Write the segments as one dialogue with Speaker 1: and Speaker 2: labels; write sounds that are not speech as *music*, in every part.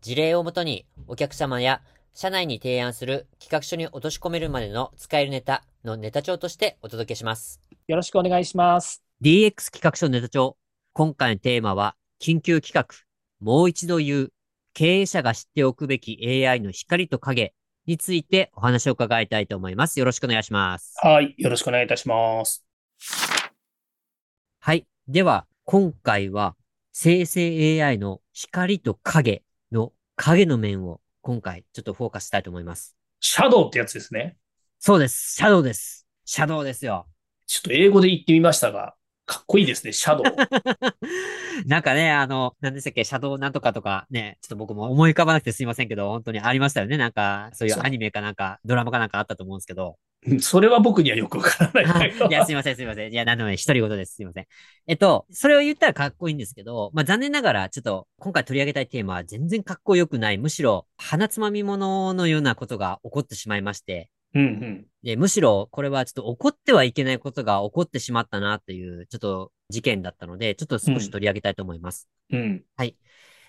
Speaker 1: 事例をもとにお客様や社内に提案する企画書に落とし込めるまでの使えるネタのネタ帳としてお届けします。
Speaker 2: よろしくお願いします。
Speaker 1: DX 企画書ネタ帳。今回のテーマは、緊急企画。もう一度言う。経営者が知っておくべき AI の光と影についてお話を伺いたいと思います。よろしくお願いします。
Speaker 2: はい。よろしくお願いいたします。
Speaker 1: はい。では、今回は生成 AI の光と影の影の面を今回ちょっとフォーカスしたいと思います。
Speaker 2: シャドウってやつですね。
Speaker 1: そうです。シャドウです。シャドウですよ。
Speaker 2: ちょっと英語で言ってみましたが、かっこいいですね、シャドウ。*laughs*
Speaker 1: なんかね、あの、何でしたっけ、シャドウなんとかとかね、ちょっと僕も思い浮かばなくてすいませんけど、本当にありましたよね。なんか、そういうアニメかなんか、ドラマかなんかあったと思うんですけど。
Speaker 2: それは僕にはよくわからない。*laughs*
Speaker 1: いや、すいません、すいません。いや、なので、独り言です。すいません。えっと、それを言ったらかっこいいんですけど、まあ、残念ながら、ちょっと、今回取り上げたいテーマは全然かっこよくない、むしろ、鼻つまみ物のようなことが起こってしまいまして、
Speaker 2: うんうん、
Speaker 1: でむしろ、これはちょっと起こってはいけないことが起こってしまったなっていう、ちょっと事件だったので、ちょっと少し取り上げたいと思います。
Speaker 2: うん。
Speaker 1: はい。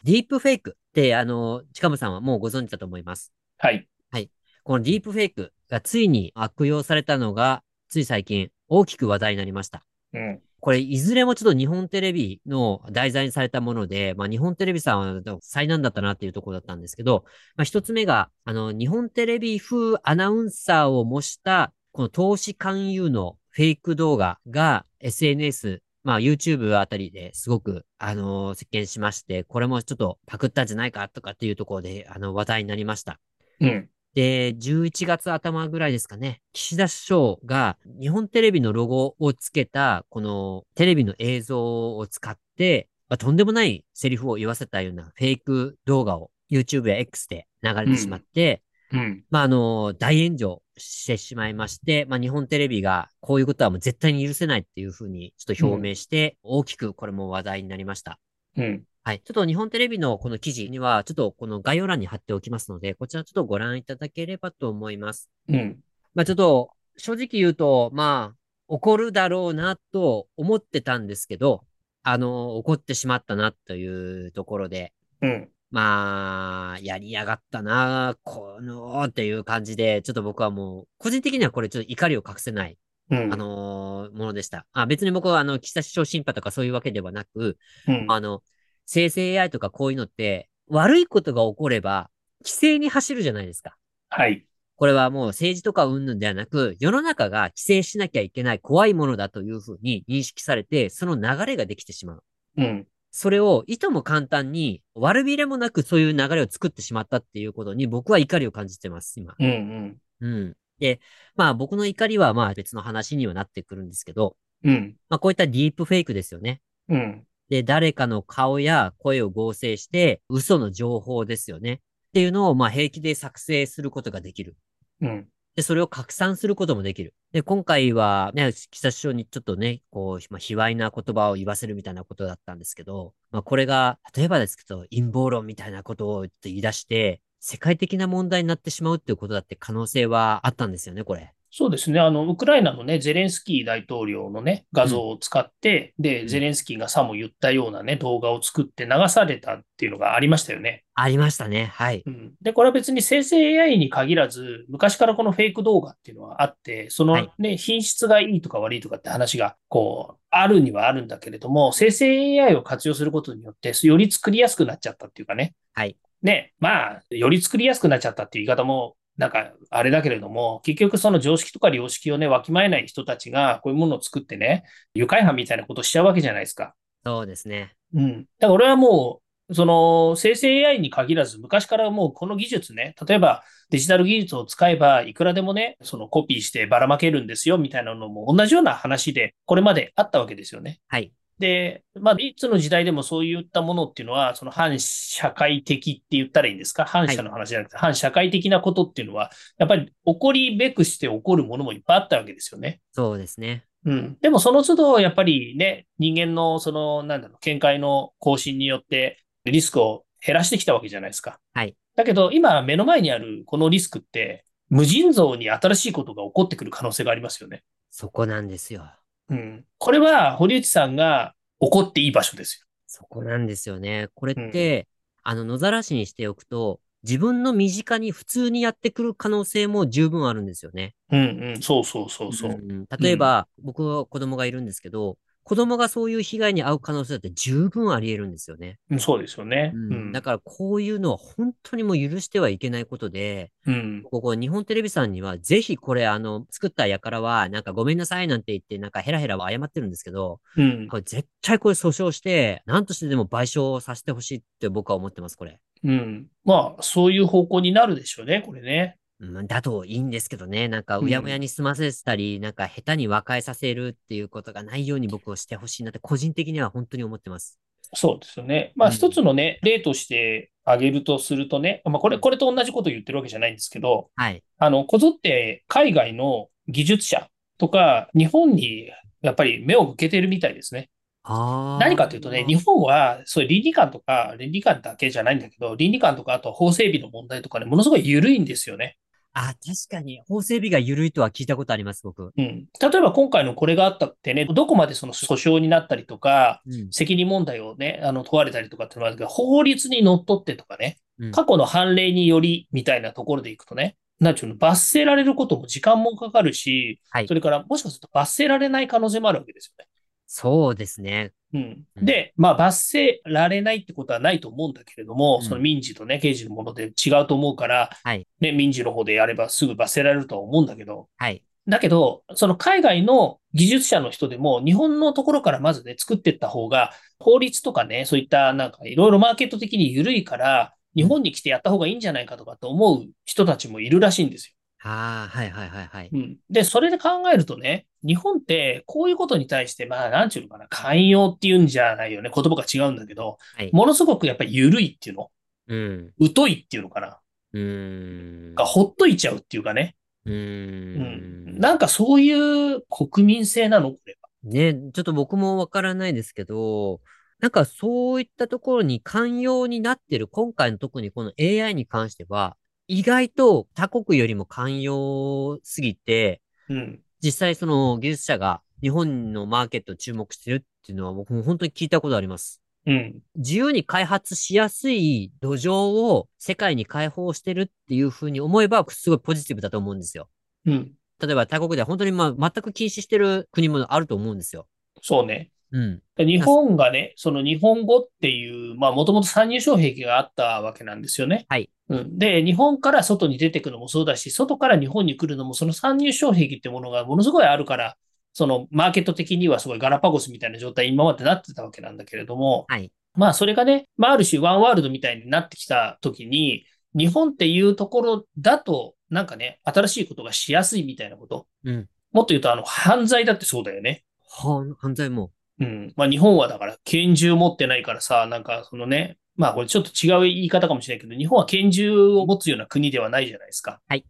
Speaker 1: ディープフェイクって、あの、近ムさんはもうご存知だと思います。
Speaker 2: はい。
Speaker 1: はい。このディープフェイクがついに悪用されたのが、つい最近大きく話題になりました。
Speaker 2: うん。
Speaker 1: これ、いずれもちょっと日本テレビの題材にされたもので、まあ日本テレビさんは災難だったなっていうところだったんですけど、まあ一つ目が、あの、日本テレビ風アナウンサーを模した、この投資勧誘のフェイク動画が SNS、まあ YouTube あたりですごく、あのー、席巻しまして、これもちょっとパクったんじゃないかとかっていうところで、あの、話題になりました。
Speaker 2: うん。
Speaker 1: で、11月頭ぐらいですかね、岸田首相が日本テレビのロゴをつけた、このテレビの映像を使って、まあ、とんでもないセリフを言わせたようなフェイク動画を YouTube や X で流れてしまって、
Speaker 2: うん、うん、
Speaker 1: まあ、あの、大炎上してしまいまして、まあ、日本テレビがこういうことはもう絶対に許せないっていうふうにちょっと表明して、大きくこれも話題になりました。
Speaker 2: うん。
Speaker 1: はい。ちょっと日本テレビのこの記事には、ちょっとこの概要欄に貼っておきますので、こちらちょっとご覧いただければと思います。
Speaker 2: うん。
Speaker 1: まあちょっと、正直言うと、まあ、怒るだろうなと思ってたんですけど、あの、怒ってしまったなというところで、
Speaker 2: うん。
Speaker 1: まあ、やりやがったな、この、っていう感じで、ちょっと僕はもう、個人的にはこれちょっと怒りを隠せない、
Speaker 2: うん、
Speaker 1: あのものでした。あ別に僕は、あの、岸田首相審判とかそういうわけではなく、
Speaker 2: うん、
Speaker 1: あの、生成 AI とかこういうのって、悪いことが起これば、規制に走るじゃないですか。
Speaker 2: はい。
Speaker 1: これはもう政治とか云々ではなく、世の中が規制しなきゃいけない怖いものだというふうに認識されて、その流れができてしまう。
Speaker 2: うん。
Speaker 1: それを、いとも簡単に、悪びれもなくそういう流れを作ってしまったっていうことに、僕は怒りを感じてます、今。
Speaker 2: うんうん。
Speaker 1: うん。で、まあ僕の怒りはまあ別の話にはなってくるんですけど、
Speaker 2: うん。
Speaker 1: まあこういったディープフェイクですよね。
Speaker 2: うん。
Speaker 1: で、誰かの顔や声を合成して、嘘の情報ですよね。っていうのを、まあ、平気で作成することができる。
Speaker 2: うん。
Speaker 1: で、それを拡散することもできる。で、今回は、ね、岸田首相にちょっとね、こう、まあ、卑猥な言葉を言わせるみたいなことだったんですけど、まあ、これが、例えばですけど、陰謀論みたいなことを言い出して、世界的な問題になってしまうっていうことだって可能性はあったんですよね、これ。
Speaker 2: そうですね。あの、ウクライナのね、ゼレンスキー大統領のね、画像を使って、うん、で、ゼレンスキーがさも言ったようなね、動画を作って流されたっていうのがありましたよね。
Speaker 1: ありましたね。はい。
Speaker 2: うん、で、これは別に生成 AI に限らず、昔からこのフェイク動画っていうのはあって、そのね、はい、品質がいいとか悪いとかって話が、こう、あるにはあるんだけれども、生成 AI を活用することによって、より作りやすくなっちゃったっていうかね。
Speaker 1: はい。
Speaker 2: ね、まあ、より作りやすくなっちゃったっていう言い方もなんか、あれだけれども、結局その常識とか良識をね、わきまえない人たちが、こういうものを作ってね、愉快犯みたいなことをしちゃうわけじゃないですか。
Speaker 1: そうですね。
Speaker 2: うん。だから俺はもう、その生成 AI に限らず、昔からもうこの技術ね、例えばデジタル技術を使えば、いくらでもね、そのコピーしてばらまけるんですよ、みたいなのも同じような話で、これまであったわけですよね。
Speaker 1: はい。
Speaker 2: で、まあ、いつの時代でもそういったものっていうのは、その反社会的って言ったらいいんですか？反社の話じゃなくて、反社会的なことっていうのは、やっぱり起こりべくして起こるものもいっぱいあったわけですよね。
Speaker 1: そうですね。
Speaker 2: うん。でもその都度、やっぱりね、人間のその、なんだろう、見解の更新によってリスクを減らしてきたわけじゃないですか。
Speaker 1: はい。
Speaker 2: だけど、今目の前にあるこのリスクって、無尽蔵に新しいことが起こってくる可能性がありますよね。
Speaker 1: そこなんですよ。
Speaker 2: うん。これは、堀内さんが起こっていい場所ですよ。
Speaker 1: そこなんですよね。これって、うん、あの、野ざらしにしておくと、自分の身近に普通にやってくる可能性も十分あるんですよね。
Speaker 2: うんうん、そうそうそうそう。うん、
Speaker 1: 例えば、うん、僕は子供がいるんですけど、子供がそういう被害に遭う可能性だって十分あり得るんですよね。
Speaker 2: そうですよね。
Speaker 1: うん。だからこういうのは本当にもう許してはいけないことで、
Speaker 2: うん。
Speaker 1: ここ日本テレビさんにはぜひこれあの、作ったやからはなんかごめんなさいなんて言ってなんかヘラヘラは謝ってるんですけど、
Speaker 2: うん。
Speaker 1: これ絶対これ訴訟して、何としてでも賠償させてほしいって僕は思ってます、これ。
Speaker 2: うん。まあ、そういう方向になるでしょうね、これね。
Speaker 1: うん、だといいんですけどね。なんか、うやむやに済ませたり、うん、なんか、下手に和解させるっていうことがないように僕をしてほしいなって、個人的には本当に思ってます。
Speaker 2: そうですよね。まあ、一つのね、うん、例として挙げるとするとね、まあ、これ、これと同じことを言ってるわけじゃないんですけど、
Speaker 1: はい。
Speaker 2: あの、こぞって海外の技術者とか、日本にやっぱり目を向けてるみたいですね。何かというとね、日本はそういう倫理観とか、倫理観だけじゃないんだけど、倫理観とか、あと法整備の問題とかね、ものすごい緩いんですよね。
Speaker 1: あ、確かに、法整備が緩いとは聞いたことあります、僕。
Speaker 2: うん。例えば今回のこれがあったってね、どこまでその訴訟になったりとか、うん、責任問題をね、あの、問われたりとかってのもあるけど、法律にのっとってとかね、うん、過去の判例によりみたいなところでいくとね、なんちゅうの、罰せられることも時間もかかるし、はい、それからもしかすると罰せられない可能性もあるわけですよね。
Speaker 1: そうですね。
Speaker 2: うん。で、まあ、罰せられないってことはないと思うんだけれども、うん、その民事とね、刑事のもので違うと思うから、
Speaker 1: はい。
Speaker 2: ね、民事の方でやればすぐ罰せられるとは思うんだけど、
Speaker 1: はい。
Speaker 2: だけど、その海外の技術者の人でも、日本のところからまずね、作っていった方が、法律とかね、そういったなんかいろいろマーケット的に緩いから、日本に来てやった方がいいんじゃないかとかと思う人たちもいるらしいんですよ。
Speaker 1: ああ、はいはいはいはい。う
Speaker 2: ん。で、それで考えるとね、日本ってこういうことに対して、まあ、なんちゅうのかな、寛容っていうんじゃないよね。言葉が違うんだけど、はい、ものすごくやっぱり緩いっていうの。
Speaker 1: うん。
Speaker 2: 疎いっていうのかな。
Speaker 1: うん。
Speaker 2: が、ほっといちゃうっていうかね。
Speaker 1: うん。うん。
Speaker 2: なんかそういう国民性なの？これは。
Speaker 1: ね、ちょっと僕もわからないですけど、なんかそういったところに寛容になってる、今回の特にこの AI に関しては、意外と他国よりも寛容すぎて、
Speaker 2: うん、
Speaker 1: 実際その技術者が日本のマーケットを注目してるっていうのは僕も本当に聞いたことあります。
Speaker 2: うん、
Speaker 1: 自由に開発しやすい土壌を世界に開放してるっていうふうに思えばすごいポジティブだと思うんですよ。
Speaker 2: うん、
Speaker 1: 例えば他国では本当にまあ全く禁止してる国もあると思うんですよ。
Speaker 2: そうね。
Speaker 1: うん。
Speaker 2: 日本がね、その日本語っていう、まあもともと参入障壁があったわけなんですよね。
Speaker 1: はい。
Speaker 2: うん。で、日本から外に出てくのもそうだし、外から日本に来るのも、その参入障壁ってものがものすごいあるから、そのマーケット的にはすごいガラパゴスみたいな状態今までなってたわけなんだけれども、
Speaker 1: はい。
Speaker 2: まあそれがね、まあある種ワンワールドみたいになってきた時に、日本っていうところだと、なんかね、新しいことがしやすいみたいなこと。
Speaker 1: うん。
Speaker 2: もっと言うと、あの、犯罪だってそうだよね。
Speaker 1: は、犯罪も。
Speaker 2: うん。まあ日本はだから拳銃持ってないからさ、なんかそのね、まあこれちょっと違う言い方かもしれないけど、日本は拳銃を持つような国ではないじゃないですか。
Speaker 1: はい。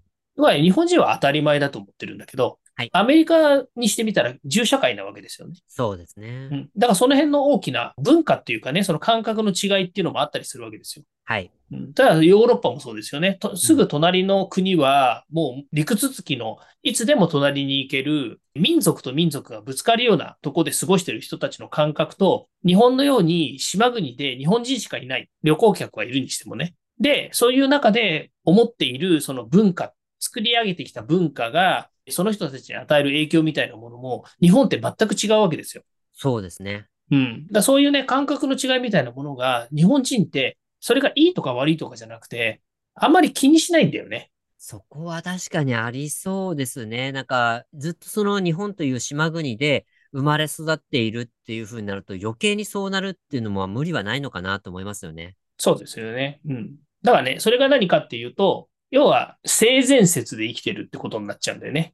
Speaker 2: 日本人は当たり前だと思ってるんだけど、
Speaker 1: はい、
Speaker 2: アメリカにしてみたら銃社会なわけですよね。
Speaker 1: そうですね。
Speaker 2: うん。だからその辺の大きな文化っていうかね、その感覚の違いっていうのもあったりするわけですよ。
Speaker 1: はい。
Speaker 2: うん、ただヨーロッパもそうですよね。すぐ隣の国はもう陸続きのいつでも隣に行ける民族と民族がぶつかるようなとこで過ごしている人たちの感覚と日本のように島国で日本人しかいない旅行客がいるにしてもね。で、そういう中で思っているその文化、作り上げてきた文化がその人たちに与える影響みたいなものも、日本って全く違うわけですよ。
Speaker 1: そうですね。
Speaker 2: うん。だそういうね、感覚の違いみたいなものが、日本人って、それがいいとか悪いとかじゃなくて、あんまり気にしないんだよね。
Speaker 1: そこは確かにありそうですね。なんか、ずっとその日本という島国で生まれ育っているっていう風になると余計にそうなるっていうのも無理はないのかなと思いますよね。
Speaker 2: そうですよね。うん。だからね、それが何かっていうと、要は性善説で生きてるってことになっちゃうんだよね。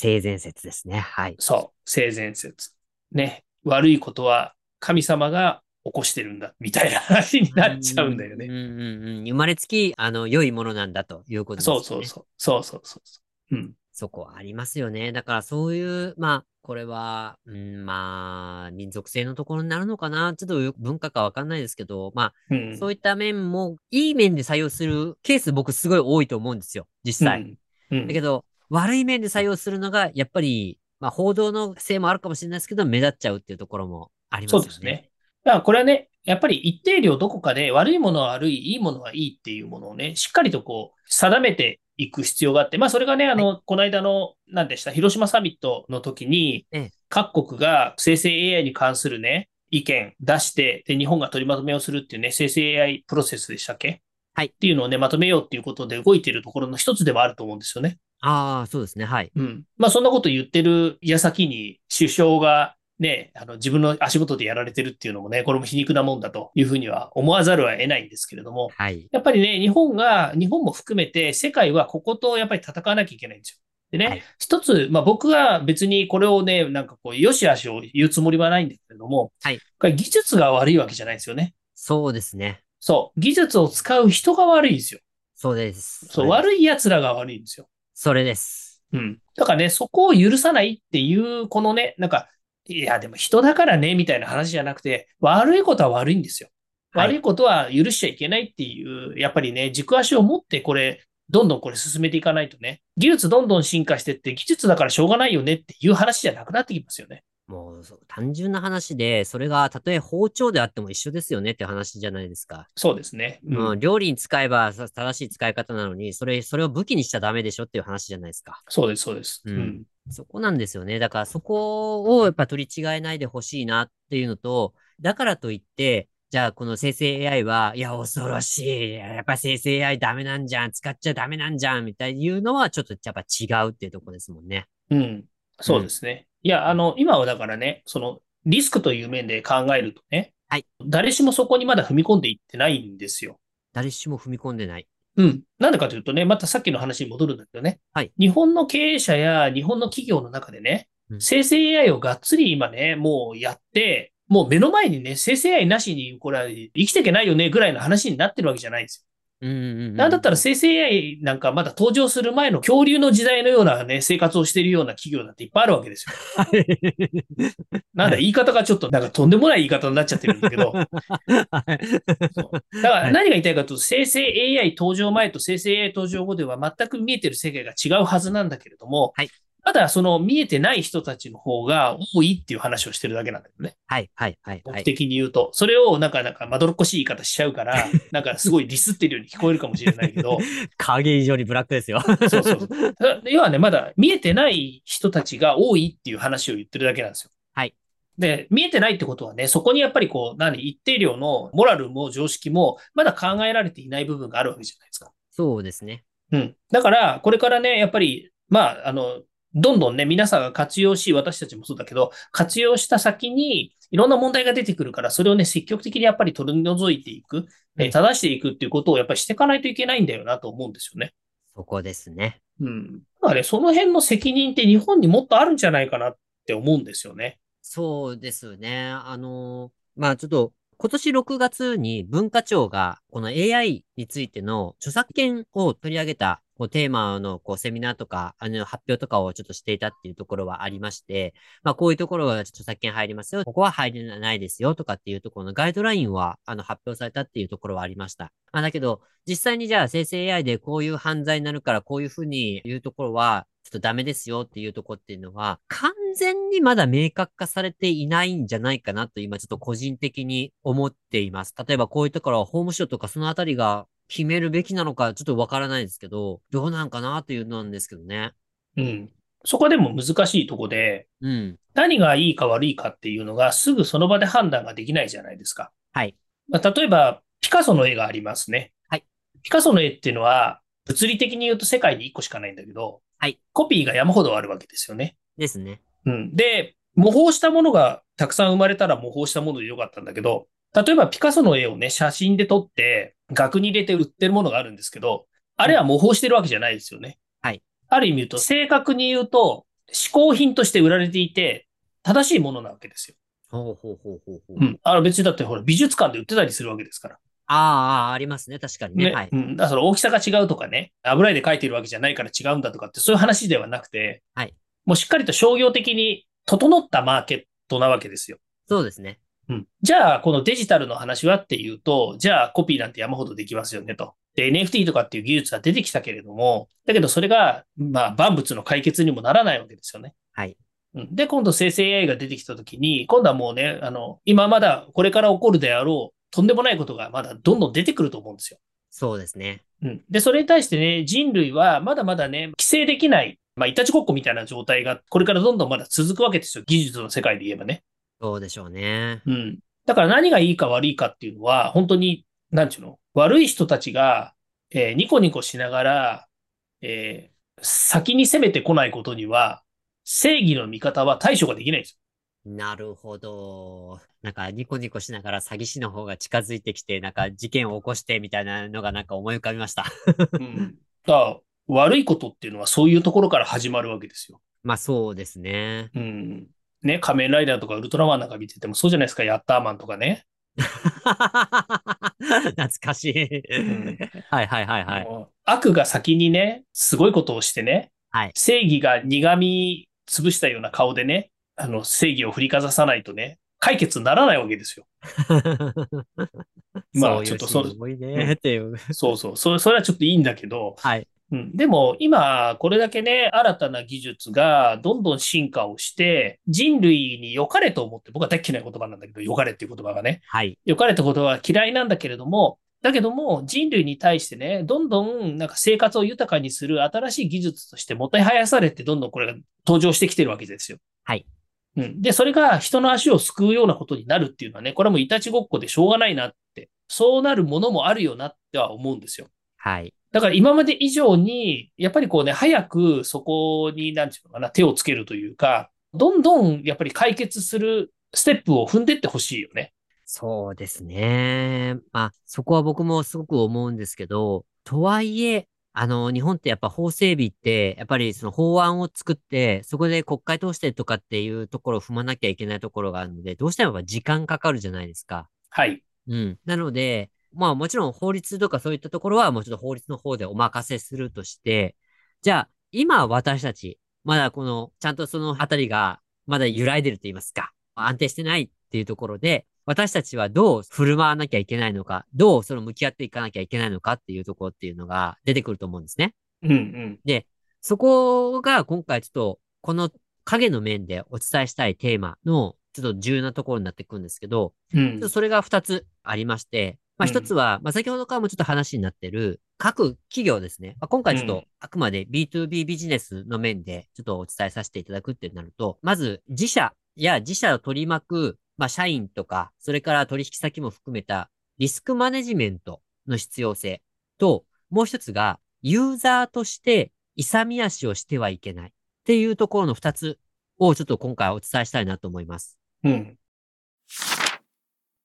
Speaker 1: 性善説ですね。はい。
Speaker 2: そう。性善説。ね。悪いことは神様が起こしてるんだ、みたいな話になっちゃうんだよね。
Speaker 1: うんうんうん。生まれつき、あの、良いものなんだということですね。
Speaker 2: そうそうそう。そうそうそうそう。うん。
Speaker 1: そこありますよね。だからそういう、まあ、これは、うん、まあ、民族性のところになるのかな。ちょっとよ文化かわかんないですけど、まあ、
Speaker 2: うん。
Speaker 1: そういった面も、いい面で採用するケース僕すごい多いと思うんですよ。実際。
Speaker 2: うん。うん
Speaker 1: だけど、悪い面で採用するのが、やっぱり、まあ、報道のせいもあるかもしれないですけど、目立っちゃうっていうところもありますよね。
Speaker 2: そうですね。だからこれはね、やっぱり一定量どこかで悪いものは悪い、いいものはいいっていうものをね、しっかりとこう、定めていく必要があって、まあそれがね、あの、この間の、何でした、広島サミットの時に
Speaker 1: ええ、
Speaker 2: 各国が生成 AI に関するね、意見出して、で、日本が取りまとめをするっていうね、生成 AI プロセスでしたっけ？
Speaker 1: はい
Speaker 2: っていうのをね、まとめようっていうことで動いているところの一つでもあると思うんですよね。
Speaker 1: ああ、そうですね。はい。
Speaker 2: うん。まあそんなこと言ってる矢先に首相がね、あの自分の足元でやられてるっていうのもね、これも皮肉なもんだというふうには思わざるを得ないんですけれども、
Speaker 1: はい。
Speaker 2: やっぱりね、日本が、日本も含めて世界はこことやっぱり戦わなきゃいけないんですよ。でね、
Speaker 1: はい
Speaker 2: 一つ、まあ僕は別にこれをね、なんかこう、良し悪しを言うつもりはないんだけれども、
Speaker 1: はい
Speaker 2: これ技術が悪いわけじゃないですよね。
Speaker 1: そうですね。
Speaker 2: そう。技術を使う人が悪いんですよ。
Speaker 1: そうです。
Speaker 2: そう、悪い奴らが悪いんですよ。
Speaker 1: それです。
Speaker 2: うん。だからね、そこを許さないっていう、このね、なんか、いや、でも人だからね、みたいな話じゃなくて、悪いことは悪いんですよ。
Speaker 1: はい
Speaker 2: 悪いことは許しちゃいけないっていう、やっぱりね、軸足を持ってこれ、どんどんこれ進めていかないとね、技術どんどん進化してって、技術だからしょうがないよねっていう話じゃなくなってきますよね。
Speaker 1: もう単純な話で、それがたとえ包丁であっても一緒ですよねって話じゃないですか。
Speaker 2: そうですね。うん
Speaker 1: うん、料理に使えばさ正しい使い方なのに、それ、それを武器にしちゃダメでしょっていう話じゃないですか。
Speaker 2: そうです、そうです。
Speaker 1: うんそこなんですよね。だからそこをやっぱ取り違えないでほしいなっていうのと、だからといって、じゃあこの生成 AI は、いや、恐ろしい。やっぱ生成 AI ダメなんじゃん。使っちゃダメなんじゃん。みたいに言うのはちょっとやっぱ違うっていうところですもんね。
Speaker 2: うん。そうですね。いや、あの、今はだからね、その、リスクという面で考えるとね、
Speaker 1: はい
Speaker 2: 誰しもそこにまだ踏み込んでいってないんですよ。
Speaker 1: 誰しも踏み込んでない。
Speaker 2: うん。なんでかというとね、またさっきの話に戻るんだけどね。
Speaker 1: はい
Speaker 2: 日本の経営者や日本の企業の中でね、
Speaker 1: うん
Speaker 2: 生成 AI をがっつり今ね、もうやって、もう目の前にね、生成 AI なしに、これは生きていけないよね、ぐらいの話になってるわけじゃないんですよ。
Speaker 1: うんうんうん。
Speaker 2: なんだったら生成 AI なんかまだ登場する前の恐竜の時代のようなね、生活をしているような企業だっていっぱいあるわけですよ。*laughs* なんだ、言い方がちょっとなんかとんでもない言い方になっちゃってるんだけど、*laughs* だから何が言いたいかというと、生成 AI 登場前と生成 AI 登場後では全く見えてる世界が違うはずなんだけれども、
Speaker 1: はい
Speaker 2: ただその見えてない人たちの方が多いっていう話をしてるだけなんだよね。
Speaker 1: はい、はい、はい、は
Speaker 2: 僕
Speaker 1: い。
Speaker 2: 的に言うと。それをなんか、なんかまどろっこしい言い方しちゃうから、*laughs* なんかすごいディスってるように聞こえるかもしれないけど、
Speaker 1: 影以上にブラックですよ。
Speaker 2: そうそうそう。だ要はね、まだ見えてない人たちが多いっていう話を言ってるだけなんですよ。
Speaker 1: はい。
Speaker 2: で、見えてないってことはね、そこにやっぱりこう、何、一定量のモラルも常識も、まだ考えられていない部分があるわけじゃないですか。
Speaker 1: そうですね。
Speaker 2: うん。だから、これからね、やっぱり、まあ、あの、どんどんね、皆さんが活用し、私たちもそうだけど、活用した先に、いろんな問題が出てくるから、それをね、積極的にやっぱり取り除いていく、え
Speaker 1: うん
Speaker 2: 正していくっていうことをやっぱりしていかないといけないんだよなと思うんですよね。
Speaker 1: そこですね。
Speaker 2: うん。だからね、その辺の責任って日本にもっとあるんじゃないかなって思うんですよね。
Speaker 1: そうですね。あのーまあちょっと、今年6月に文化庁が、この AI についての著作権を取り上げた、こうテーマのこうセミナーとか、あの発表とかをちょっとしていたっていうところはありまして、まあこういうところが著作権入りますよ、ここは入れないですよとかっていうところのガイドラインは、あの発表されたっていうところはありました。あだけど、実際にじゃあ生成 AI でこういう犯罪になるからこういうふうに言うところは、ちょっとダメですよっていうところっていうのは、完全にまだ明確化されていないんじゃないかなと今ちょっと個人的に思っています。例えばこういうところは法務省とかそのあたりが決めるべきなのかちょっとわからないですけど、どうなんかなというのなんですけどね。
Speaker 2: うん。そこでも難しいとこで、
Speaker 1: うん。
Speaker 2: 何がいいか悪いかっていうのがすぐその場で判断ができないじゃないですか。
Speaker 1: はい。
Speaker 2: まあ、例えば、ピカソの絵がありますね。
Speaker 1: はい。
Speaker 2: ピカソの絵っていうのは、物理的に言うと世界に1個しかないんだけど、
Speaker 1: はい。
Speaker 2: コピーが山ほどあるわけですよね。
Speaker 1: ですね。
Speaker 2: うん。で、模倣したものがたくさん生まれたら模倣したものでよかったんだけど、例えばピカソの絵をね、写真で撮って、額に入れて売ってるものがあるんですけど、あれは模倣してるわけじゃないですよね。
Speaker 1: はい。
Speaker 2: ある意味言うと、正確に言うと、嗜好品として売られていて、正しいものなわけですよ。
Speaker 1: ほうほうほうほうほう。
Speaker 2: うん。あの別にだってほら美術館で売ってたりするわけですから。
Speaker 1: ああ、ありますね。確かにね。
Speaker 2: ね。
Speaker 1: はい。
Speaker 2: うん。だからその大きさが違うとかね、油絵で描いてるわけじゃないから違うんだとかってそういう話ではなくて、
Speaker 1: はい。
Speaker 2: もうしっかりと商業的に整ったマーケットなわけですよ。
Speaker 1: そうですね。
Speaker 2: うん。じゃあ、このデジタルの話はっていうと、じゃあコピーなんて山ほどできますよねと。で、NFT とかっていう技術は出てきたけれども、だけどそれが、まあ、万物の解決にもならないわけですよね。
Speaker 1: はい。
Speaker 2: うんで、今度生成 AI が出てきたときに、今度はもうね、あの、今まだこれから起こるであろう、とんでもないことがまだどんどん出てくると思うんですよ。
Speaker 1: そうですね。
Speaker 2: うん。で、それに対してね、人類はまだまだね、規制できない、まあ、いたちごっこみたいな状態が、これからどんどんまだ続くわけですよ。技術の世界で言えばね。
Speaker 1: そうでしょうね。
Speaker 2: うん。だから何がいいか悪いかっていうのは、本当に、なんちゅうの、悪い人たちが、えーニコニコしながら、えー先に攻めてこないことには、正義の味方は対処ができないんです
Speaker 1: なるほど。なんか、ニコニコしながら詐欺師の方が近づいてきて、なんか事件を起こしてみたいなのがなんか思い浮かびました。
Speaker 2: よ。うん。だから、悪いことっていうのはそういうところから始まるわけですよ。
Speaker 1: まあそうですね。
Speaker 2: うん。ね、仮面ライダーとかウルトラマンなんか見ててもそうじゃないですか、ヤッターマンとかね。*laughs*
Speaker 1: 懐かしい。
Speaker 2: ん
Speaker 1: はいはいはいはい。
Speaker 2: 悪が先にね、すごいことをしてね、
Speaker 1: はい。
Speaker 2: 正義が苦味潰したような顔でね、あの、正義を振りかざさないとね、解決にならないわけですよ。*laughs* まあちょっとそう
Speaker 1: シーン多いねっていう。
Speaker 2: そうそう。それ、それはちょっといいんだけど、
Speaker 1: はい。
Speaker 2: うん、でも今、これだけね、新たな技術がどんどん進化をして、人類に良かれと思って、僕は大嫌いな言葉なんだけど、良かれっていう言葉がね、
Speaker 1: はい。
Speaker 2: 良かれって言葉は嫌いなんだけれども、だけども人類に対してね、どんどんなんか生活を豊かにする新しい技術としてもてはやされて、どんどんこれが登場してきてるわけですよ。
Speaker 1: はい。
Speaker 2: うん。で、それが人の足をすくうようなことになるっていうのはね、これはもういたちごっこでしょうがないなって、そうなるものもあるよなっては思うんですよ。
Speaker 1: はい。
Speaker 2: だから今まで以上に、やっぱりこうね、早くそこに、なんていうのかな、手をつけるというか、どんどんやっぱり解決するステップを踏んでってほしいよね。
Speaker 1: そうですね。まあ、そこは僕もすごく思うんですけど、とはいえ、あの、日本ってやっぱ法整備って、やっぱりその法案を作って、そこで国会通してとかっていうところを踏まなきゃいけないところがあるので、どうしてもやっぱ時間かかるじゃないですか。
Speaker 2: はい。
Speaker 1: うん。なので、まあもちろん法律とかそういったところはもうちょっと法律の方でお任せするとして、じゃあ、今私たち、まだこの、ちゃんとそのあたりが、まだ揺らいでると言いますか、安定してないっていうところで、私たちはどう振る舞わなきゃいけないのか、どうその向き合っていかなきゃいけないのかっていうところっていうのが出てくると思うんですね。
Speaker 2: うんうん。
Speaker 1: そこが今回ちょっと、この影の面でお伝えしたいテーマの、ちょっと重要なところになってくるんですけど、
Speaker 2: うん
Speaker 1: それが二つありまして、まあ
Speaker 2: うん
Speaker 1: 一つは、まあ先ほどからもちょっと話になってる各企業ですね。まあ、今回ちょっと
Speaker 2: うん
Speaker 1: あくまで B2B ビジネスの面でちょっとお伝えさせていただくってなると、まず自社や自社を取り巻く、まあ社員とか、それから取引先も含めたリスクマネジメントの必要性と、もう一つがユーザーとして勇み足をしてはいけないっていうところの二つをちょっと今回お伝えしたいなと思います。
Speaker 2: うん。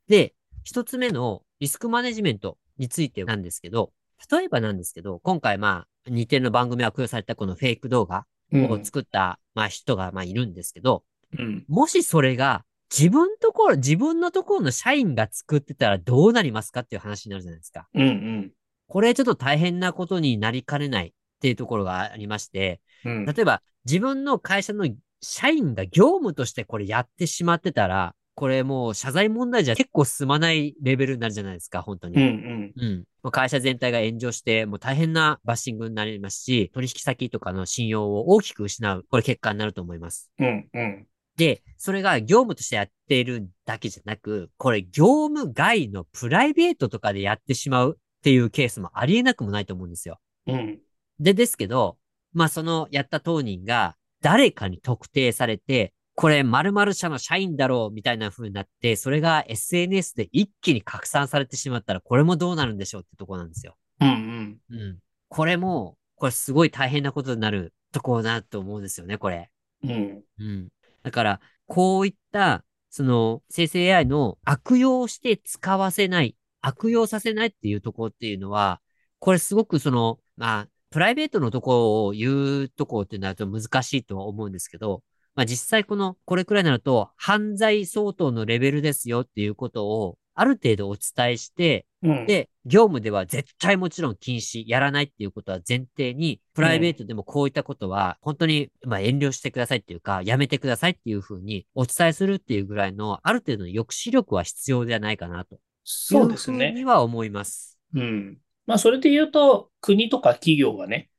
Speaker 1: で、一つ目のリスクマネジメントについてなんですけど、例えばなんですけど、今回まあ、似てるの番組を悪用されたこのフェイク動画
Speaker 2: うん
Speaker 1: を作った、まあ人がまあいるんですけど、
Speaker 2: うん。
Speaker 1: もしそれが自分ところ、自分のところの社員が作ってたらどうなりますかっていう話になるじゃないですか。
Speaker 2: うんうん。
Speaker 1: これちょっと大変なことになりかねないっていうところがありまして、
Speaker 2: うん。
Speaker 1: 例えば自分の会社の社員が業務としてこれやってしまってたら、これもう謝罪問題じゃ結構進まないレベルになるじゃないですか、本当に。
Speaker 2: うんうん。
Speaker 1: うん。会社全体が炎上して、もう大変なバッシングになりますし、取引先とかの信用を大きく失う、これ結果になると思います。
Speaker 2: うんうん。
Speaker 1: で、それが業務としてやっているだけじゃなく、これ業務外のプライベートとかでやってしまうっていうケースもありえなくもないと思うんですよ。
Speaker 2: うん。
Speaker 1: で、ですけど、まあそのやった当人が誰かに特定されて、これ〇〇社の社員だろうみたいな風になって、それが SNS で一気に拡散されてしまったら、これもどうなるんでしょうってところなんですよ。
Speaker 2: うんうん。
Speaker 1: うん。これも、これすごい大変なことになるところだと思うんですよね、これ。
Speaker 2: うん。
Speaker 1: うん。だから、こういった、その、生成 AI の悪用して使わせない、悪用させないっていうところっていうのは、これすごくその、まあ、プライベートのところを言うところってなると難しいとは思うんですけど、まあ実際この、これくらいになると、犯罪相当のレベルですよっていうことを、ある程度お伝えして、うん、で、業務では絶対もちろん禁止、やらないっていうことは前提に、プライベートでもこういったことは、本当に、まあ遠慮してくださいっていうか、やめてくださいっていうふうにお伝えするっていうぐらいの、ある程度の抑止力は必要ではないかなと。
Speaker 2: そうですね。
Speaker 1: には思います。
Speaker 2: うん。まあそれで言うと、国とか企業がね、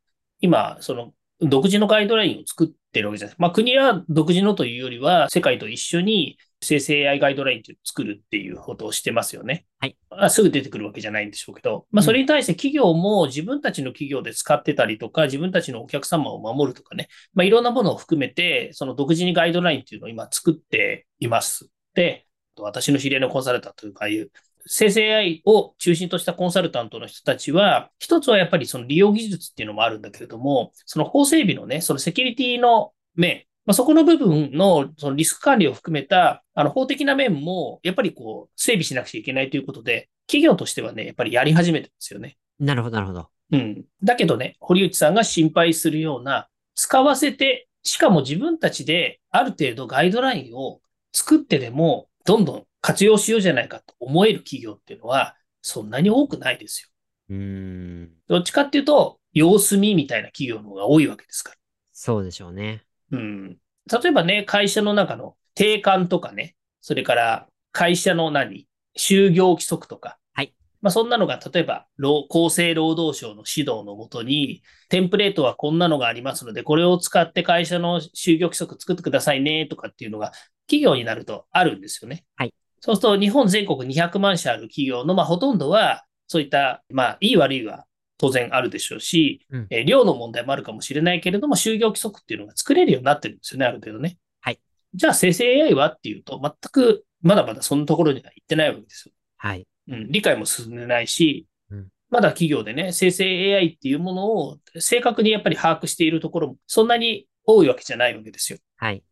Speaker 2: 今、その独自のガイドラインを作ってるわけじゃないですか。まあ国は独自のというよりは、世界と一緒に生成 AI ガイドラインを作るっていうことをしてますよね。
Speaker 1: はい。
Speaker 2: まあ、すぐ出てくるわけじゃないんでしょうけど、まあそれに対して企業も自分たちの企業で使ってたりとか、自分たちのお客様を守るとかね、まあいろんなものを含めて、その独自にガイドラインっていうのを今作っています。で、私の知り合いのコンサルタントというかいう生成 AI を中心としたコンサルタントの人たちは、一つはやっぱりその利用技術っていうのもあるんだけれども、その法整備のね、そのセキュリティの面、まあ、そこの部分のそのリスク管理を含めたあの法的な面も、やっぱりこう整備しなくちゃいけないということで、企業としてはね、やっぱりやり始めてますよね。
Speaker 1: なるほど、なるほど。
Speaker 2: うん。だけどね、堀内さんが心配するような、使わせて、しかも自分たちである程度ガイドラインを作ってでも、どんどん活用しようじゃないかと思える企業っていうのは、そんなに多くないですよ。
Speaker 1: うん。
Speaker 2: どっちかっていうと、様子見みたいな企業の方が多いわけですから。
Speaker 1: そうでしょうね。
Speaker 2: うん。例えばね、会社の中の定款とかね、それから会社の何就業規則とか。
Speaker 1: はい。
Speaker 2: まあそんなのが、例えば、厚生労働省の指導のもとに、テンプレートはこんなのがありますので、これを使って会社の就業規則作ってくださいね、とかっていうのが、企業になるとあるんですよね。
Speaker 1: はい。
Speaker 2: そうすると、日本全国200万社ある企業の、まあ、ほとんどは、そういった、まあ、いい悪いは当然あるでしょうし、うん、えー、量の問題もあるかもしれないけれども、就業規則っていうのが作れるようになってるんですよね、ある程度ね。
Speaker 1: はい。
Speaker 2: じゃあ、生成 AI はっていうと、全く、まだまだそのところには行ってないわけですよ。
Speaker 1: はい。
Speaker 2: うん、理解も進んでないし、
Speaker 1: うん、
Speaker 2: まだ企業でね、生成 AI っていうものを正確にやっぱり把握しているところも、そんなに多いわけじゃないわけですよ。
Speaker 1: はい。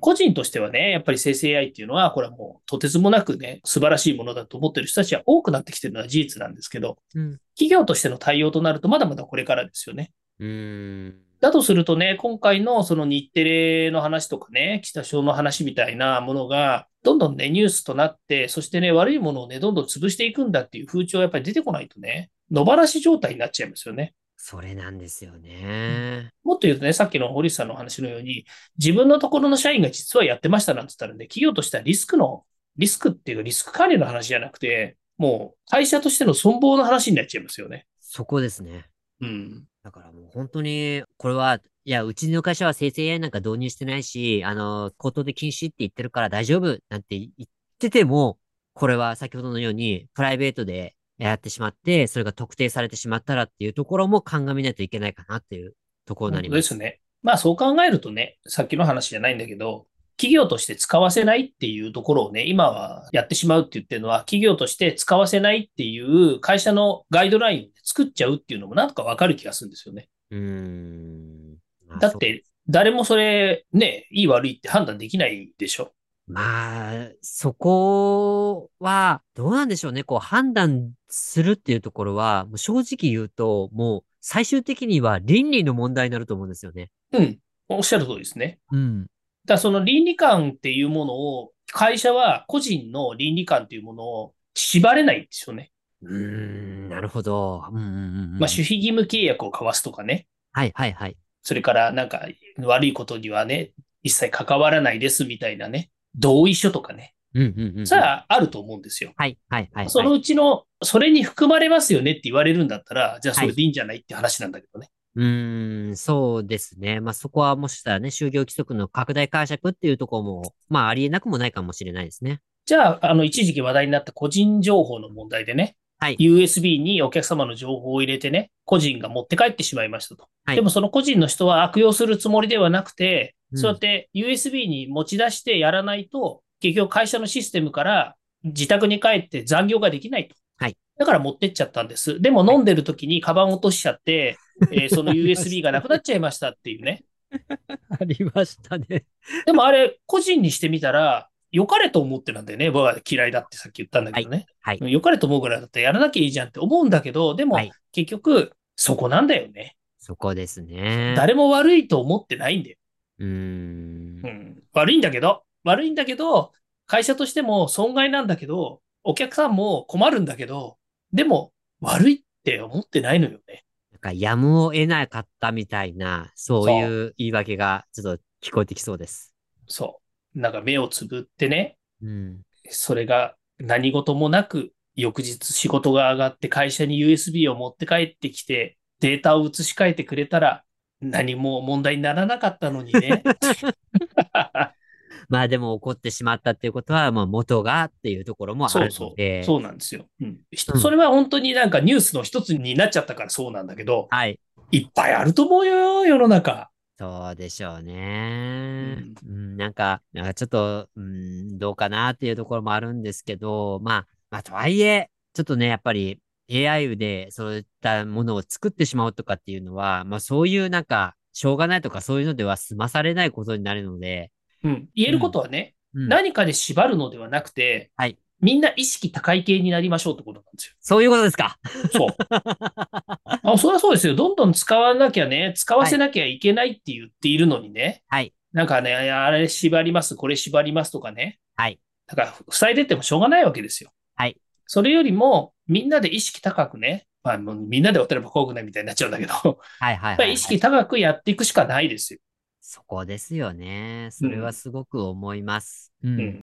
Speaker 2: 個人としてはね、やっぱり生成 AI っていうのは、これはもうとてつもなくね、素晴らしいものだと思ってる人たちは多くなってきてるのは事実なんですけど、
Speaker 1: うん、
Speaker 2: 企業としての対応となると、まだまだこれからですよね。
Speaker 1: うん
Speaker 2: だとするとね、今回のその日テレの話とかね、北省の話みたいなものが、どんどんね、ニュースとなって、そしてね、悪いものをね、どんどん潰していくんだっていう風潮がやっぱり出てこないとね、野放し状態になっちゃいますよね。
Speaker 1: それなんですよね。
Speaker 2: もっと言うとね、さっきの堀内さんの話のように、自分のところの社員が実はやってましたなんて言ったらね、企業としてはリスクの、リスクっていうかリスク管理の話じゃなくて、もう会社としての存亡の話になっちゃいますよね。
Speaker 1: そこですね。
Speaker 2: うん。
Speaker 1: だからもう本当に、これは、いや、うちの会社は生成 AI なんか導入してないし、あの、口頭で禁止って言ってるから大丈夫なんて言ってても、これは先ほどのように、プライベートでやってしまって、それが特定されてしまったらっていうところも鑑みないといけないかなっていうところになります。
Speaker 2: ですね。まあそう考えるとね、さっきの話じゃないんだけど、企業として使わせないっていうところをね、今はやってしまうって言ってるのは、企業として使わせないっていう会社のガイドラインを作っちゃうっていうのもなんとかわかる気がするんですよね。
Speaker 1: うん。
Speaker 2: だって、誰もそれ、ね、いい悪いって判断できないでしょ。
Speaker 1: まあ、そこは、どうなんでしょうね。こう、判断するっていうところは、もう正直言うと、もう、最終的には倫理の問題になると思うんですよね。
Speaker 2: うん。おっしゃる通りですね。
Speaker 1: うん。
Speaker 2: だその倫理観っていうものを、会社は個人の倫理観っていうものを縛れないんですよね。
Speaker 1: うーん、なるほど。うんうんうん、
Speaker 2: まあ、守秘義務契約を交わすとかね。
Speaker 1: はいはいはい。
Speaker 2: それから、なんか、悪いことにはね、一切関わらないですみたいなね。同意書とかね。
Speaker 1: うんうんうん、
Speaker 2: それはあると思うんですよ。
Speaker 1: はい、はい、はい。
Speaker 2: そのうちの、それに含まれますよねって言われるんだったら、じゃあそれでいいんじゃないって話なんだけどね。
Speaker 1: うーん、そうですね。まあ、そこはもしかしたらね、就業規則の拡大解釈っていうところも、まあ、ありえなくもないかもしれないですね。
Speaker 2: じゃあ、あの、一時期話題になった個人情報の問題でね、
Speaker 1: はい。
Speaker 2: USB にお客様の情報を入れてね、個人が持って帰ってしまいましたと。
Speaker 1: はい、
Speaker 2: でもその個人の人は悪用するつもりではなくて、うん、そうやって USB に持ち出してやらないと、結局会社のシステムから自宅に帰って残業ができないと。
Speaker 1: はい。
Speaker 2: だから持ってっちゃったんです。でも飲んでる時にカバン落としちゃって、えー、*laughs* その USB がなくなっちゃいましたっていうね。*laughs*
Speaker 1: ありましたね。
Speaker 2: でもあれ、個人にしてみたら、良かれと思ってなんだよね。僕は嫌いだってさっき言ったんだけどね。
Speaker 1: はい。は
Speaker 2: い、良かれと思うぐらいだったらやらなきゃいいじゃんって思うんだけど、でも、結局、そこなんだよね。
Speaker 1: そこですね。
Speaker 2: 誰も悪いと思ってないんだよ。
Speaker 1: うーん
Speaker 2: う。ん。悪いんだけど、悪いんだけど、会社としても損害なんだけど、お客さんも困るんだけど、でも悪いって思ってないのよね。
Speaker 1: なんかやむを得なかったみたいな、そういう言い訳がちょっと聞こえてきそうです。
Speaker 2: そう。なんか目をつぶってね、
Speaker 1: うん。
Speaker 2: それが何事もなく、翌日仕事が上がって会社に USB を持って帰ってきて、データを移し替えてくれたら、何も問題にならなかったのにね。*laughs*
Speaker 1: まあでも怒ってしまったっていうことは、まあ元がっていうところもある
Speaker 2: そうそう。
Speaker 1: ので。
Speaker 2: そうなんですよ、うんひ
Speaker 1: うん
Speaker 2: それは本当になんかニュースの一つになっちゃったからそうなんだけど、
Speaker 1: はい。
Speaker 2: いっぱいあると思うよ、世の中。
Speaker 1: そうでしょうね。うん、なんか、なんかちょっと、うん、どうかなっていうところもあるんですけど、まあ、まあとはいえ、ちょっとね、やっぱり AI でそういったものを作ってしまうとかっていうのは、まあそういうなんか、しょうがないとかそういうのでは済まされないことになるので、
Speaker 2: うん、言えることはね、
Speaker 1: うん、
Speaker 2: 何かで縛るのではなくて、
Speaker 1: はい
Speaker 2: みんな意識高い系になりましょうってことなんですよ。
Speaker 1: そういうことですか。
Speaker 2: そう。*laughs* あ、そりゃそうですよ。どんどん使わなきゃね、使わせなきゃいけないって言っているのにね。
Speaker 1: はい。
Speaker 2: なんかね、あれ縛ります、これ縛りますとかね。
Speaker 1: はい。
Speaker 2: だから、塞いでってもしょうがないわけですよ。
Speaker 1: はい。
Speaker 2: それよりも、みんなで意識高くね、まあ、もうみんなで渡れば怖くないみたいになっちゃうんだけど、
Speaker 1: はいはいはい、はい。
Speaker 2: やっぱり意識高くやっていくしかないですよ。
Speaker 1: そこですよね。それはすごく思います。うん。
Speaker 2: うん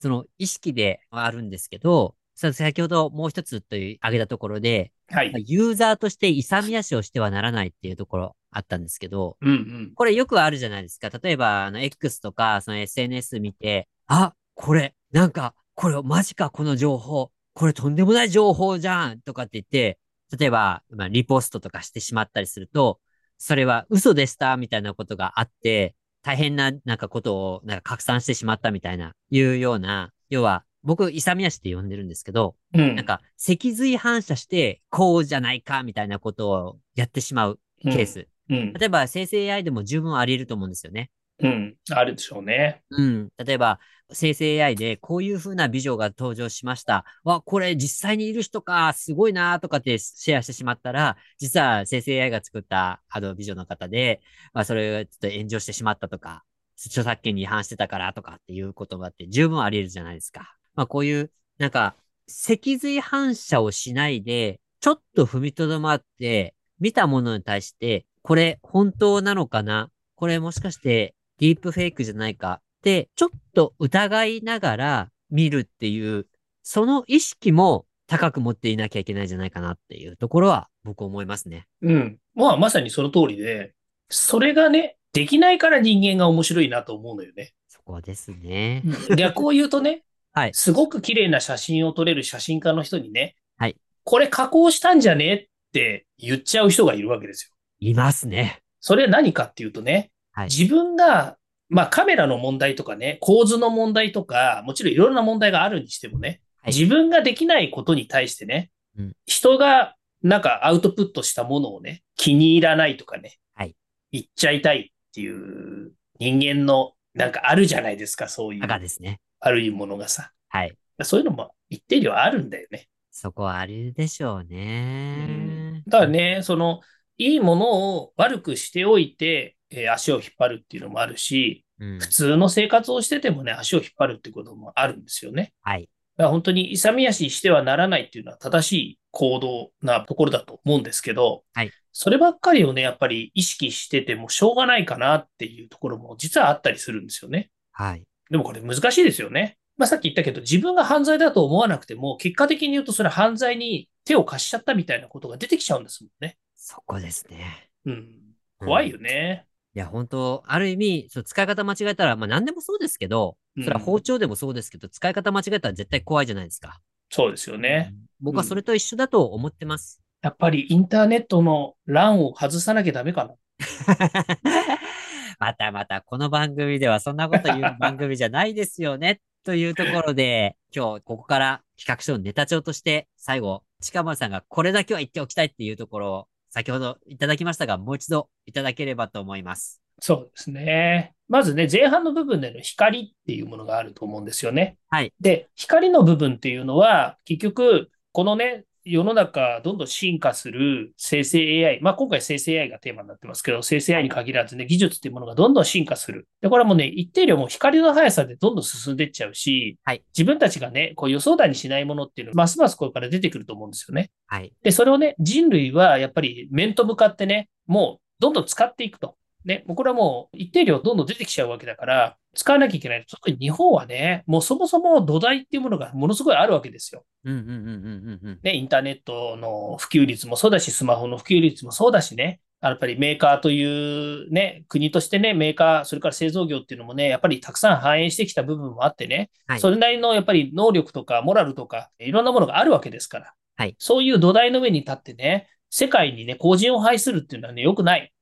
Speaker 1: その意識ではあるんですけど、さ先ほどもう一つという挙げたところで、
Speaker 2: はい。
Speaker 1: ユーザーとして勇み足をしてはならないっていうところあったんですけど、
Speaker 2: うんうん。
Speaker 1: これよくあるじゃないですか。例えば、あの、X とか、その SNS 見て、あ、これ、なんか、これ、マジか、この情報。これとんでもない情報じゃんとかって言って、例えば、まあ、リポストとかしてしまったりすると、それは嘘でしたみたいなことがあって、大変な、なんかことを、なんか拡散してしまったみたいな、いうような、要は、僕、勇み足って呼んでるんですけど、
Speaker 2: うん。
Speaker 1: なんか、脊髄反射して、こうじゃないか、みたいなことをやってしまうケース。
Speaker 2: うん。
Speaker 1: 例えば、生成 AI でも十分あり得ると思うんですよね。
Speaker 2: うん。あるでしょうね。
Speaker 1: うん。例えば、生成 AI でこういう風な美女が登場しました。わ、これ実際にいる人か、すごいなとかってシェアしてしまったら、実は生成 AI が作ったあの美女の方で、まあそれがちょっと炎上してしまったとか、著作権に違反してたからとかっていうことがあって十分あり得るじゃないですか。まあこういう、なんか、脊髄反射をしないで、ちょっと踏みとどまって、見たものに対して、これ本当なのかな？これもしかしてディープフェイクじゃないかって、ちょっと疑いながら見るっていう、その意識も高く持っていなきゃいけないんじゃないかなっていうところは僕思いますね。
Speaker 2: うん。まあ、まさにその通りで、それがね、できないから人間が面白いなと思うのよね。
Speaker 1: そこですね。
Speaker 2: 逆を言うとね、
Speaker 1: はい
Speaker 2: すごく綺麗な写真を撮れる写真家の人にね、
Speaker 1: はい
Speaker 2: これ加工したんじゃねって言っちゃう人がいるわけですよ。
Speaker 1: いますね。
Speaker 2: それは何かっていうとね、
Speaker 1: はい
Speaker 2: 自分が、まあカメラの問題とかね、構図の問題とか、もちろんいろんな問題があるにしてもね、
Speaker 1: はい
Speaker 2: 自分ができないことに対してね、
Speaker 1: うん
Speaker 2: 人がなんかアウトプットしたものをね、気に入らないとかね、
Speaker 1: はい
Speaker 2: 言っちゃいたいっていう人間のなんかあるじゃないですか、そういう。
Speaker 1: 赤ですね。
Speaker 2: 悪いものがさ。
Speaker 1: はい。
Speaker 2: そういうのも一定量あるんだよね。
Speaker 1: そこはあるでしょうね。
Speaker 2: だからね、その、いいものを悪くしておいて、えー足を引っ張るっていうのもあるし、
Speaker 1: うん
Speaker 2: 普通の生活をしててもね、足を引っ張るってこともあるんですよね。
Speaker 1: はい。
Speaker 2: だから本当に勇み足してはならないっていうのは正しい行動なところだと思うんですけど、
Speaker 1: はい
Speaker 2: そればっかりをね、やっぱり意識しててもしょうがないかなっていうところも実はあったりするんですよね。
Speaker 1: はい。
Speaker 2: でもこれ難しいですよね。まあさっき言ったけど、自分が犯罪だと思わなくても、結果的に言うとそれ犯罪に手を貸しちゃったみたいなことが出てきちゃうんですもんね。
Speaker 1: そこですね。
Speaker 2: うん。怖いよね。
Speaker 1: いや、本当ある意味、そう使い方間違えたら、まあ何でもそうですけど、
Speaker 2: うん
Speaker 1: それは包丁でもそうですけど、使い方間違えたら絶対怖いじゃないですか。
Speaker 2: そうですよね。
Speaker 1: うん僕はそれと一緒だと思ってます。
Speaker 2: やっぱりインターネットの欄を外さなきゃダメかな。*laughs*
Speaker 1: またまた、この番組ではそんなこと言う番組じゃないですよね。というところで、今日ここから企画書のネタ帳として、最後、近丸さんがこれだけは言っておきたいっていうところを、先ほどいただきましたが、もう一度いただければと思います。
Speaker 2: そうですね。まずね、前半の部分での光っていうものがあると思うんですよね。
Speaker 1: はい。
Speaker 2: で、光の部分っていうのは、結局、このね、世の中どんどん進化する生成 AI、まあ今回生成 AI がテーマになってますけど、生成 AI に限らずね、技術っていうものがどんどん進化する。で、これはもうね、一定量も光の速さでどんどん進んでいっちゃうし、
Speaker 1: はい、
Speaker 2: 自分たちがね、こう予想だにしないものっていうのは、ますますこれから出てくると思うんですよね。
Speaker 1: はい。
Speaker 2: で、それをね、人類はやっぱり面と向かってね、もうどんどん使っていくと。ね、もうこれはもう一定量どんどん出てきちゃうわけだから、使わなきゃいけない。特に日本はね、もうそもそも土台っていうものがものすごいあるわけですよ。ね、インターネットの普及率もそうだし、スマホの普及率もそうだしね、やっぱりメーカーというね、国としてね、メーカー、それから製造業っていうのもね、やっぱりたくさん反映してきた部分もあってね、はい、それなりのやっぱり能力とかモラルとか、いろんなものがあるわけですから、
Speaker 1: はい、
Speaker 2: そういう土台の上に立ってね、世界にね、後人を排するっていうのはね、良くない。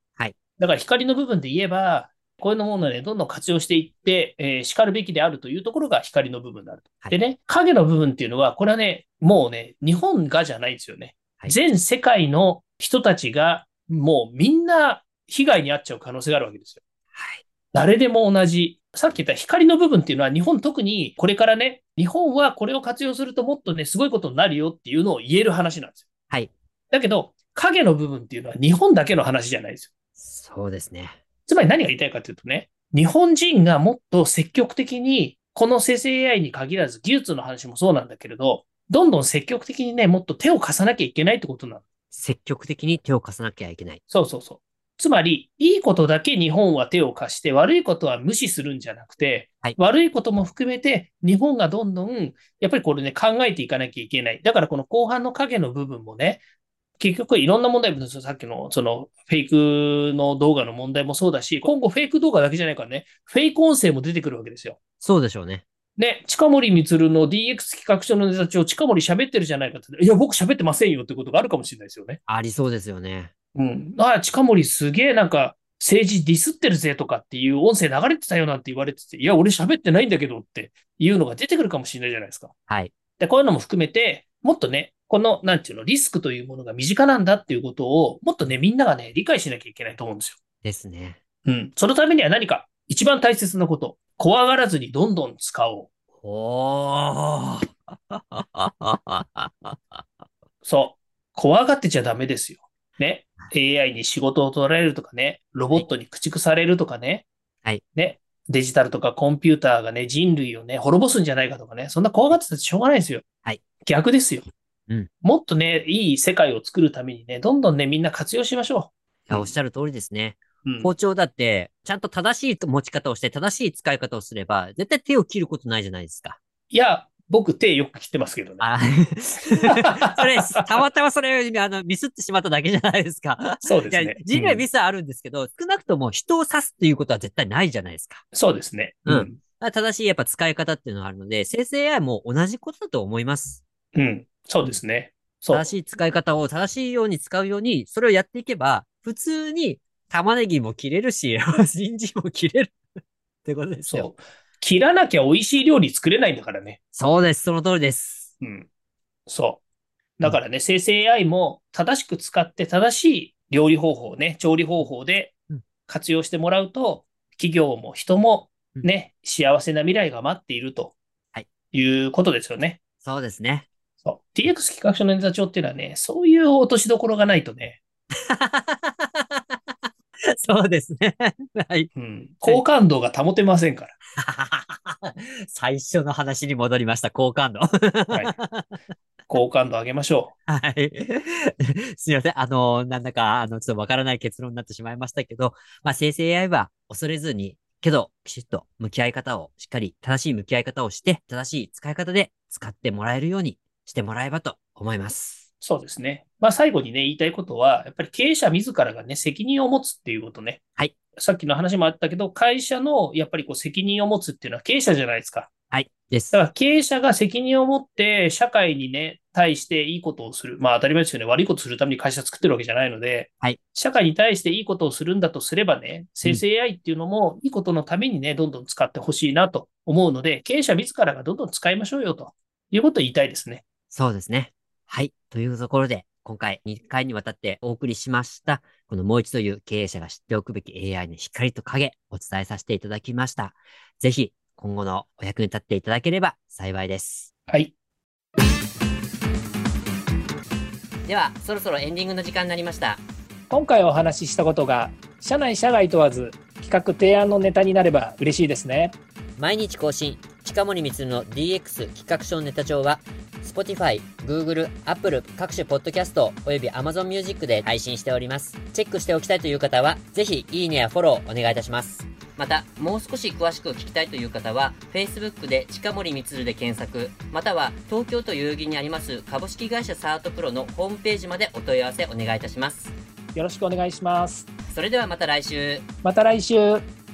Speaker 2: だから光の部分で言えば、こういうものをね、どんどん活用していって、えー、叱るべきであるというところが光の部分である。はい、でね、影の部分っていうのは、これはね、もうね、日本がじゃないですよね。はい、全世界の人たちが、もうみんな被害に遭っちゃう可能性があるわけですよ。
Speaker 1: はい。
Speaker 2: 誰でも同じ。さっき言った光の部分っていうのは、日本特にこれからね、日本はこれを活用するともっとね、すごいことになるよっていうのを言える話なんですよ。
Speaker 1: はい。
Speaker 2: だけど、影の部分っていうのは日本だけの話じゃないですよ。
Speaker 1: そうですね。
Speaker 2: つまり何が言いたいかというとね、日本人がもっと積極的に、この生成 AI に限らず技術の話もそうなんだけれど、どんどん積極的にね、もっと手を貸さなきゃいけないってことなの。
Speaker 1: 積極的に手を貸さなきゃいけない。
Speaker 2: そうそうそう。つまり、いいことだけ日本は手を貸して、悪いことは無視するんじゃなくて、はい、悪いことも含めて、日本がどんどん、やっぱりこれね、考えていかなきゃいけない。だからこの後半の影の部分もね、結局いろんな問題も、さっきのそのフェイクの動画の問題もそうだし、今後フェイク動画だけじゃないからね、フェイク音声も出てくるわけですよ。
Speaker 1: そうでしょうね。
Speaker 2: ね、近森光の DX 企画書のネタ帳、近森喋ってるじゃないかって、いや、僕喋ってませんよってことがあるかもしれないですよね。
Speaker 1: ありそうですよね。
Speaker 2: うん。あ、近森すげえなんか、政治ディスってるぜとかっていう音声流れてたよなんて言われてて、いや、俺喋ってないんだけどっていうのが出てくるかもしれないじゃないですか。
Speaker 1: はい。
Speaker 2: で、こういうのも含めて、もっとね、この、なんていうの、リスクというものが身近なんだっていうことを、もっとね、みんながね、理解しなきゃいけないと思うんですよ。
Speaker 1: ですね。
Speaker 2: うん。そのためには何か、一番大切なこと、怖がらずにどんどん使おう。
Speaker 1: おー。
Speaker 2: そう。怖がってちゃダメですよ。ね。AI に仕事を取られるとかね、ロボットに駆逐されるとかね。
Speaker 1: はい。
Speaker 2: ね。デジタルとかコンピューターがね、人類をね、滅ぼすんじゃないかとかね、そんな怖がってたってしょうがないですよ。
Speaker 1: はい。
Speaker 2: 逆ですよ。
Speaker 1: うん。
Speaker 2: もっとね、いい世界を作るためにね、どんどんね、みんな活用しましょ
Speaker 1: う。いや、おっしゃる通りですね。うん、包丁だって、ちゃんと正しい持ち方をして、正しい使い方をすれば、絶対手を切ることないじゃないですか。
Speaker 2: いや、僕手よく切ってますけどね。
Speaker 1: あ *laughs* それ、たまたまそれ、あの、ミスってしまっただけじゃないですか。
Speaker 2: そうですね。
Speaker 1: 人類ミスはあるんですけど、うん、少なくとも人を刺すっていうことは絶対ないじゃないですか。
Speaker 2: そうですね。
Speaker 1: うん。正しいやっぱ使い方っていうのがあるので、生成 AI も同じことだと思います。
Speaker 2: うん。そうですね。
Speaker 1: 正しい使い方を正しいように使うように、それをやっていけば、普通に玉ねぎも切れるし、*laughs* 人参も切れるってことですよ。
Speaker 2: そう。切らなきゃ美味しい料理作れないんだからね。
Speaker 1: そうです。その通りです。
Speaker 2: うん。そう。だからね、うん、生成 AI も正しく使って正しい料理方法ね、調理方法で活用してもらうと、企業も人もね、うん、幸せな未来が待っていると。
Speaker 1: はい。
Speaker 2: いうことですよね。
Speaker 1: そうですね。
Speaker 2: そう。DX 企画書のネタ帳っていうのはね、そういう落としどころがないとね。*laughs* *laughs*
Speaker 1: そうですね。*laughs*
Speaker 2: はい。うん。好感度が保てませんから。*laughs*
Speaker 1: 最初の話に戻りました、好感度。はい。
Speaker 2: 好感度上げましょ
Speaker 1: う。はい。すみません。あの、なんだか、あの、ちょっとわからない結論になってしまいましたけど、まあ、生成 AI は恐れずに、けど、きちっと向き合い方を、しっかり正しい向き合い方をして、正しい使い方で使ってもらえるようにしてもらえばと思います。
Speaker 2: そうですね。まあ最後にね、言いたいことは、やっぱり経営者自らがね、責任を持つっていうことね。
Speaker 1: はい。
Speaker 2: さっきの話もあったけど、会社のやっぱりこう責任を持つっていうのは経営者じゃないですか。
Speaker 1: はい。です。
Speaker 2: だから経営者が責任を持って社会にね、対していいことをする。まあ当たり前ですよね。悪いことするために会社作ってるわけじゃないので、
Speaker 1: はい。
Speaker 2: 社会に対していいことをするんだとすればね、生成 AI っていうのもいいことのためにね、どんどん使ってほしいなと思うので、経営者自らがどんどん使いましょうよということを言いたいですね。
Speaker 1: そうですね。はい。というところで、今回2回にわたってお送りしました、このもう一度言う経営者が知っておくべき AI の光と影、お伝えさせていただきました。ぜひ、今後のお役に立っていただければ幸いです。
Speaker 2: はい。
Speaker 1: では、そろそろエンディングの時間になりました。
Speaker 2: 今回お話ししたことが、社内社外問わず、企画提案のネタになれば嬉しいですね。
Speaker 1: 毎日更新、近森光の DX 企画書ネタ帳は、Spotify、Google、Apple 各種ポッドキャストおよび Amazon Music で配信しております。チェックしておきたいという方は、ぜひいいねやフォローお願いいたします。また、もう少し詳しく聞きたいという方は、Facebook で近森光で検索、または東京都代々木にあります株式会社サートプロのホームページまでお問い合わせお願いいたします。
Speaker 2: よろしくお願いします。
Speaker 1: それではまた来週。
Speaker 2: また来週。